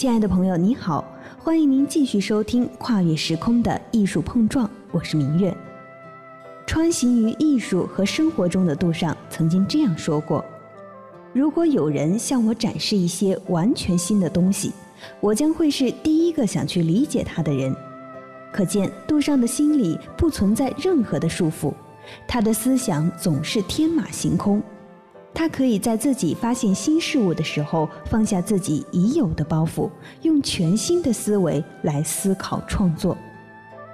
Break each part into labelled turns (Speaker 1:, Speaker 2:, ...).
Speaker 1: 亲爱的朋友，你好，欢迎您继续收听《跨越时空的艺术碰撞》，我是明月。穿行于艺术和生活中的杜尚曾经这样说过：“如果有人向我展示一些完全新的东西，我将会是第一个想去理解他的人。”可见，杜尚的心里不存在任何的束缚，他的思想总是天马行空。他可以在自己发现新事物的时候放下自己已有的包袱，用全新的思维来思考创作。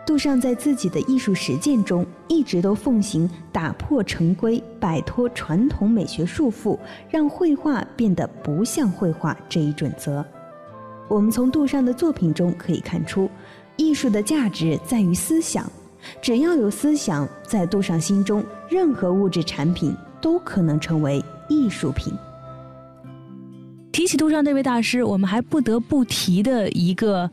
Speaker 1: 杜尚在自己的艺术实践中一直都奉行打破成规、摆脱传统美学束缚，让绘画变得不像绘画这一准则。我们从杜尚的作品中可以看出，艺术的价值在于思想。只要有思想，在杜尚心中，任何物质产品。都可能成为艺术品。
Speaker 2: 提起杜尚这位大师，我们还不得不提的一个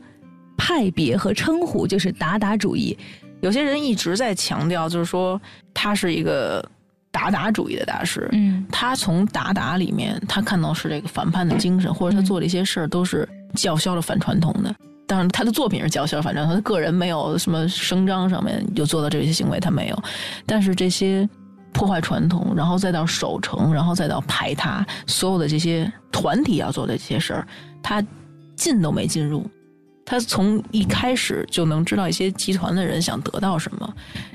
Speaker 2: 派别和称呼，就是达达主义。
Speaker 3: 有些人一直在强调，就是说他是一个达达主义的大师。
Speaker 2: 嗯，
Speaker 3: 他从达达里面，他看到是这个反叛的精神，或者他做的一些事儿都是叫嚣了反传统的。当然，他的作品是叫嚣反传统，他个人没有什么声张上面就做到这些行为，他没有。但是这些。破坏传统，然后再到守城，然后再到排他，所有的这些团体要做的这些事儿，他进都没进入。他从一开始就能知道一些集团的人想得到什么。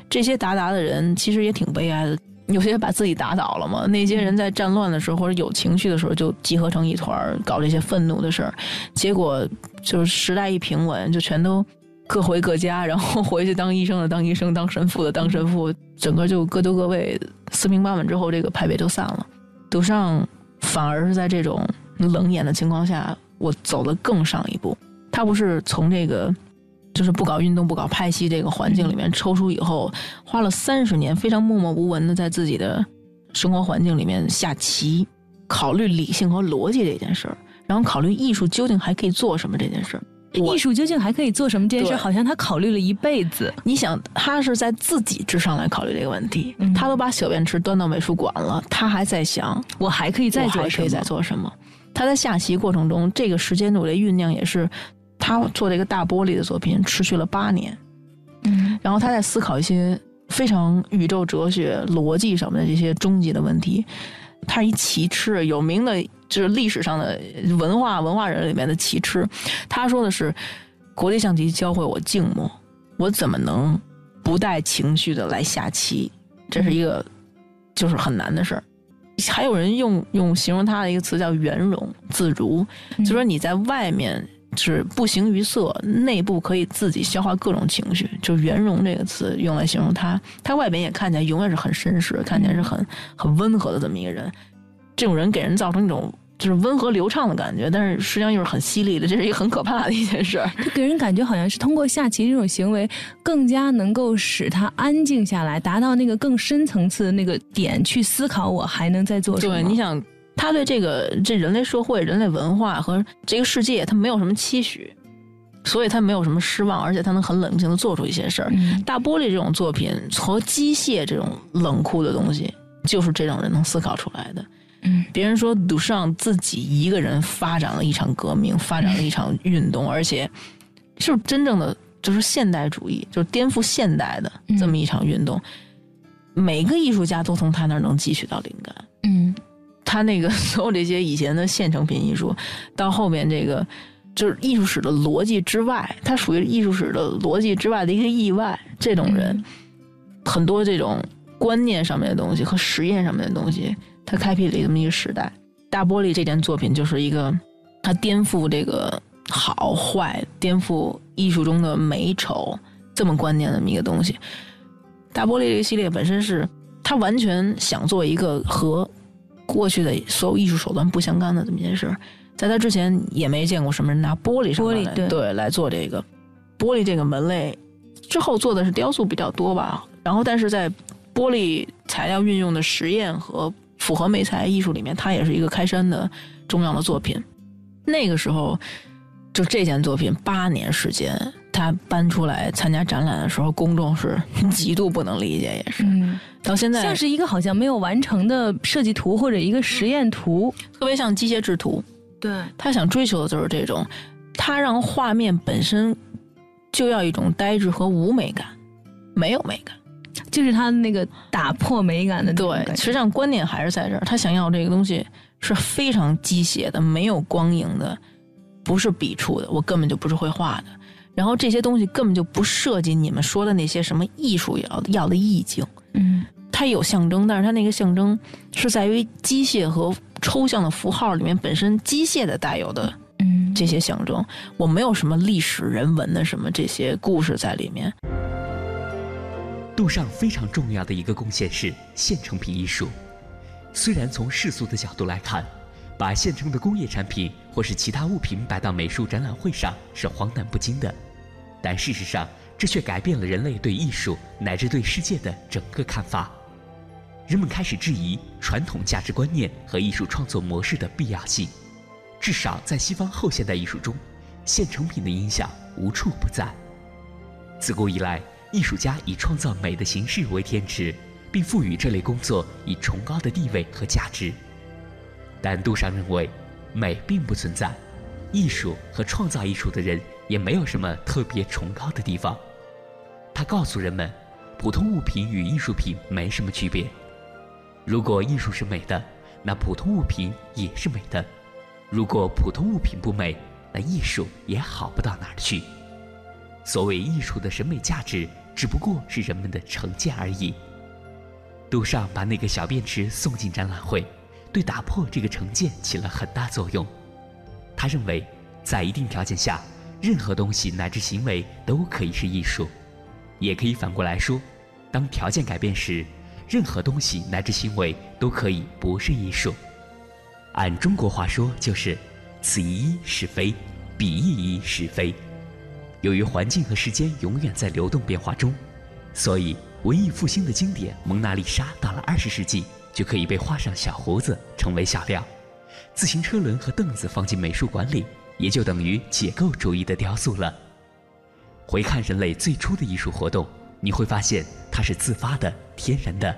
Speaker 3: 这些达达的人其实也挺悲哀的，有些把自己打倒了嘛。那些人在战乱的时候或者有情绪的时候，就集合成一团搞这些愤怒的事儿。结果就是时代一平稳，就全都。各回各家，然后 回去当医生的当医生，当神父的当神父，整个就各就各位，四平八稳之后，这个派别就散了。杜尚反而是在这种冷眼的情况下，我走了更上一步。他不是从这个就是不搞运动、不搞派系这个环境里面抽出以后，花了三十年，非常默默无闻的在自己的生活环境里面下棋，考虑理性和逻辑这件事儿，然后考虑艺术究竟还可以做什么这件事儿。
Speaker 2: 艺术究竟还可以做什么？这件事好像他考虑了一辈子。
Speaker 3: 你想，他是在自己之上来考虑这个问题。他都把小便池端到美术馆了，他还在想，
Speaker 2: 我还可以再做，
Speaker 3: 可以再做什么？他在下棋过程中，这个时间我的酝酿也是，他做这个大玻璃的作品持续了八年。
Speaker 2: 嗯，
Speaker 3: 然后他在思考一些非常宇宙哲学逻辑上面的这些终极的问题。他是一棋痴，有名的。就是历史上的文化文化人里面的棋痴，他说的是，国际象棋教会我静默，我怎么能不带情绪的来下棋？这是一个就是很难的事儿。还有人用用形容他的一个词叫圆融自如，就说你在外面是不形于色，内部可以自己消化各种情绪，就圆融这个词用来形容他。他外边也看起来永远是很绅士，看起来是很很温和的这么一个人。这种人给人造成一种就是温和流畅的感觉，但是实际上又是很犀利的，这是一个很可怕的一件事。
Speaker 2: 他给人感觉好像是通过下棋这种行为，更加能够使他安静下来，达到那个更深层次的那个点去思考，我还能再做什么？
Speaker 3: 对，你想，他对这个这人类社会、人类文化和这个世界，他没有什么期许，所以他没有什么失望，而且他能很冷静的做出一些事儿。大玻璃这种作品和机械这种冷酷的东西，就是这种人能思考出来的。
Speaker 2: 嗯，
Speaker 3: 别人说杜尚自己一个人发展了一场革命，发展了一场运动，而且是真正的就是现代主义，就是颠覆现代的这么一场运动。每个艺术家都从他那儿能汲取到灵感。
Speaker 2: 嗯，
Speaker 3: 他那个所有这些以前的现成品艺术，到后面这个就是艺术史的逻辑之外，他属于艺术史的逻辑之外的一个意外。这种人很多，这种观念上面的东西和实验上面的东西。他开辟了这么一个时代，大玻璃这件作品就是一个，他颠覆这个好坏、颠覆艺术中的美丑这么观念的这么一个东西。大玻璃这个系列本身是他完全想做一个和过去的所有艺术手段不相干的这么一件事，在他之前也没见过什么人拿玻璃上
Speaker 2: 玻璃
Speaker 3: 对来做这个。玻璃这个门类，之后做的是雕塑比较多吧，然后但是在玻璃材料运用的实验和复合美材艺术里面，它也是一个开山的重要的作品。那个时候，就这件作品八年时间，他搬出来参加展览的时候，公众是极度不能理解，也是。到现在
Speaker 2: 像是一个好像没有完成的设计图或者一个实验图，
Speaker 3: 特别像机械制图。
Speaker 2: 对
Speaker 3: 他想追求的就是这种他让画面本身就要一种呆滞和无美感，没有美感。
Speaker 2: 就是他那个打破美感的
Speaker 3: 对，实际上观点还是在这儿，他想要这个东西是非常机械的，没有光影的，不是笔触的，我根本就不是会画的。然后这些东西根本就不涉及你们说的那些什么艺术要要的意境，
Speaker 2: 嗯
Speaker 3: 它有象征，但是它那个象征是在于机械和抽象的符号里面本身机械的带有的
Speaker 2: 嗯，
Speaker 3: 这些象征，我没有什么历史人文的什么这些故事在里面。
Speaker 4: 杜尚非常重要的一个贡献是现成品艺术。虽然从世俗的角度来看，把现成的工业产品或是其他物品摆到美术展览会上是荒诞不经的，但事实上，这却改变了人类对艺术乃至对世界的整个看法。人们开始质疑传统价值观念和艺术创作模式的必要性。至少在西方后现代艺术中，现成品的影响无处不在。自古以来，艺术家以创造美的形式为天职，并赋予这类工作以崇高的地位和价值。但杜尚认为，美并不存在，艺术和创造艺术的人也没有什么特别崇高的地方。他告诉人们，普通物品与艺术品没什么区别。如果艺术是美的，那普通物品也是美的；如果普通物品不美，那艺术也好不到哪儿去。所谓艺术的审美价值，只不过是人们的成见而已。杜尚把那个小便池送进展览会，对打破这个成见起了很大作用。他认为，在一定条件下，任何东西乃至行为都可以是艺术，也可以反过来说，当条件改变时，任何东西乃至行为都可以不是艺术。按中国话说，就是“此一是非，彼一一是非”。由于环境和时间永远在流动变化中，所以文艺复兴的经典《蒙娜丽莎》到了二十世纪就可以被画上小胡子，成为笑料；自行车轮和凳子放进美术馆里，也就等于解构主义的雕塑了。回看人类最初的艺术活动，你会发现它是自发的、天然的，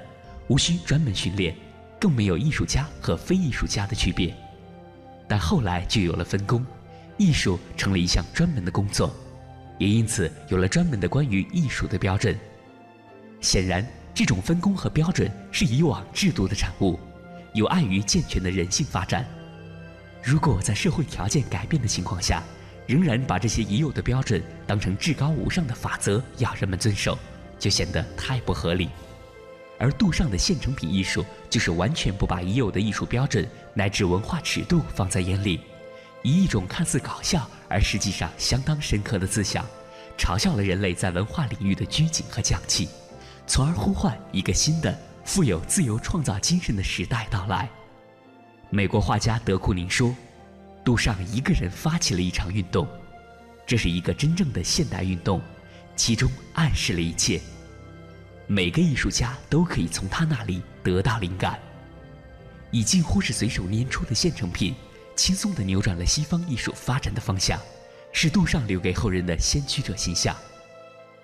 Speaker 4: 无需专门训练，更没有艺术家和非艺术家的区别。但后来就有了分工，艺术成了一项专门的工作。也因此有了专门的关于艺术的标准。显然，这种分工和标准是以往制度的产物，有碍于健全的人性发展。如果在社会条件改变的情况下，仍然把这些已有的标准当成至高无上的法则要人们遵守，就显得太不合理。而杜尚的现成品艺术就是完全不把已有的艺术标准乃至文化尺度放在眼里。以一种看似搞笑而实际上相当深刻的思想，嘲笑了人类在文化领域的拘谨和匠气，从而呼唤一个新的、富有自由创造精神的时代到来。美国画家德库宁说：“杜尚一个人发起了一场运动，这是一个真正的现代运动，其中暗示了一切。每个艺术家都可以从他那里得到灵感，以近乎是随手拈出的现成品。”轻松地扭转了西方艺术发展的方向，是杜尚留给后人的先驱者形象。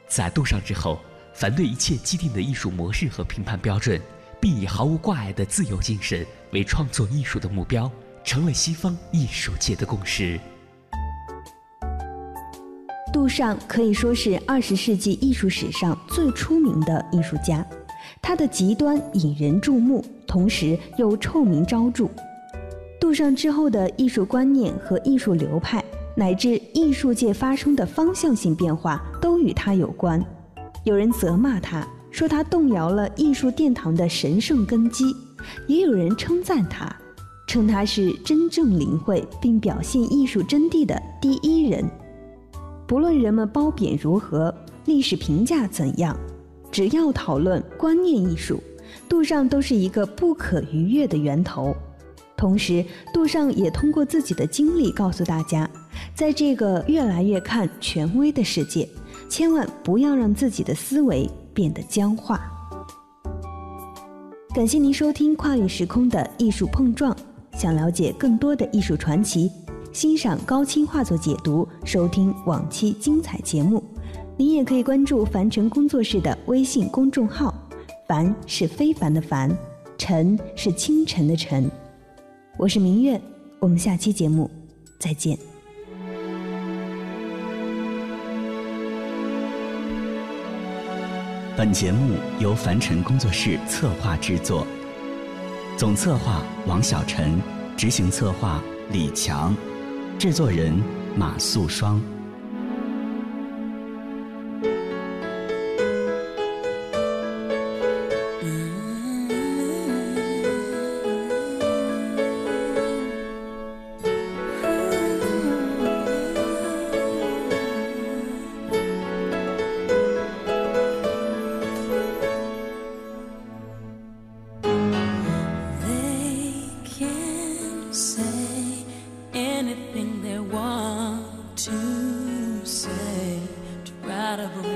Speaker 4: 在杜尚之后，反对一切既定的艺术模式和评判标准，并以毫无挂碍的自由精神为创作艺术的目标，成了西方艺术界的共识。
Speaker 1: 杜尚可以说是二十世纪艺术史上最出名的艺术家，他的极端引人注目，同时又臭名昭著。杜尚之后的艺术观念和艺术流派，乃至艺术界发生的方向性变化，都与他有关。有人责骂他，说他动摇了艺术殿堂的神圣根基；也有人称赞他，称他是真正领会并表现艺术真谛的第一人。不论人们褒贬如何，历史评价怎样，只要讨论观念艺术，杜尚都是一个不可逾越的源头。同时，杜尚也通过自己的经历告诉大家，在这个越来越看权威的世界，千万不要让自己的思维变得僵化。感谢您收听《跨越时空的艺术碰撞》。想了解更多的艺术传奇，欣赏高清画作解读，收听往期精彩节目，您也可以关注凡尘工作室的微信公众号。凡是非凡的凡，尘是清晨的晨。我是明月，我们下期节目再见。
Speaker 5: 本节目由凡尘工作室策划制作，总策划王小晨，执行策划李强，制作人马素双。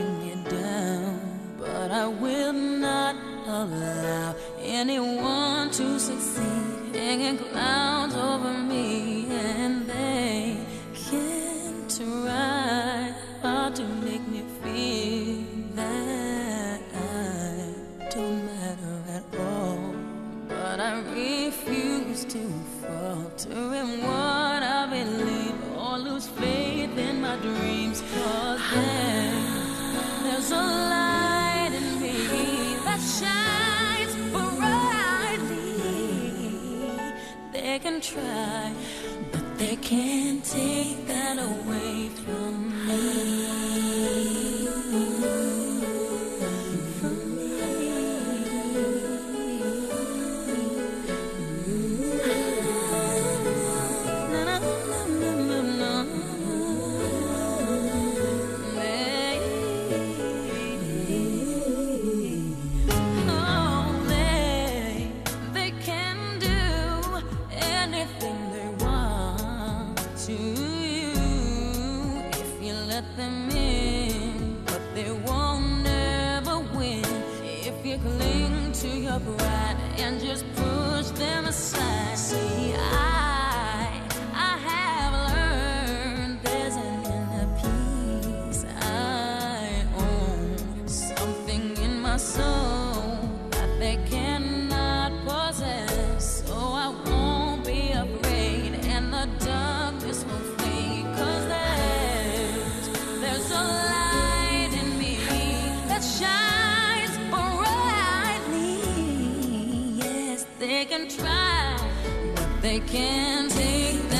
Speaker 6: bring it down, but I will not allow anyone to succeed, hanging clouds over me, and they can try hard to make me feel that I don't matter at all. But I refuse to falter in what I believe or lose faith in my dreams. There's a light in me that shines brightly. They can try, but they can't take that away from me. they can't take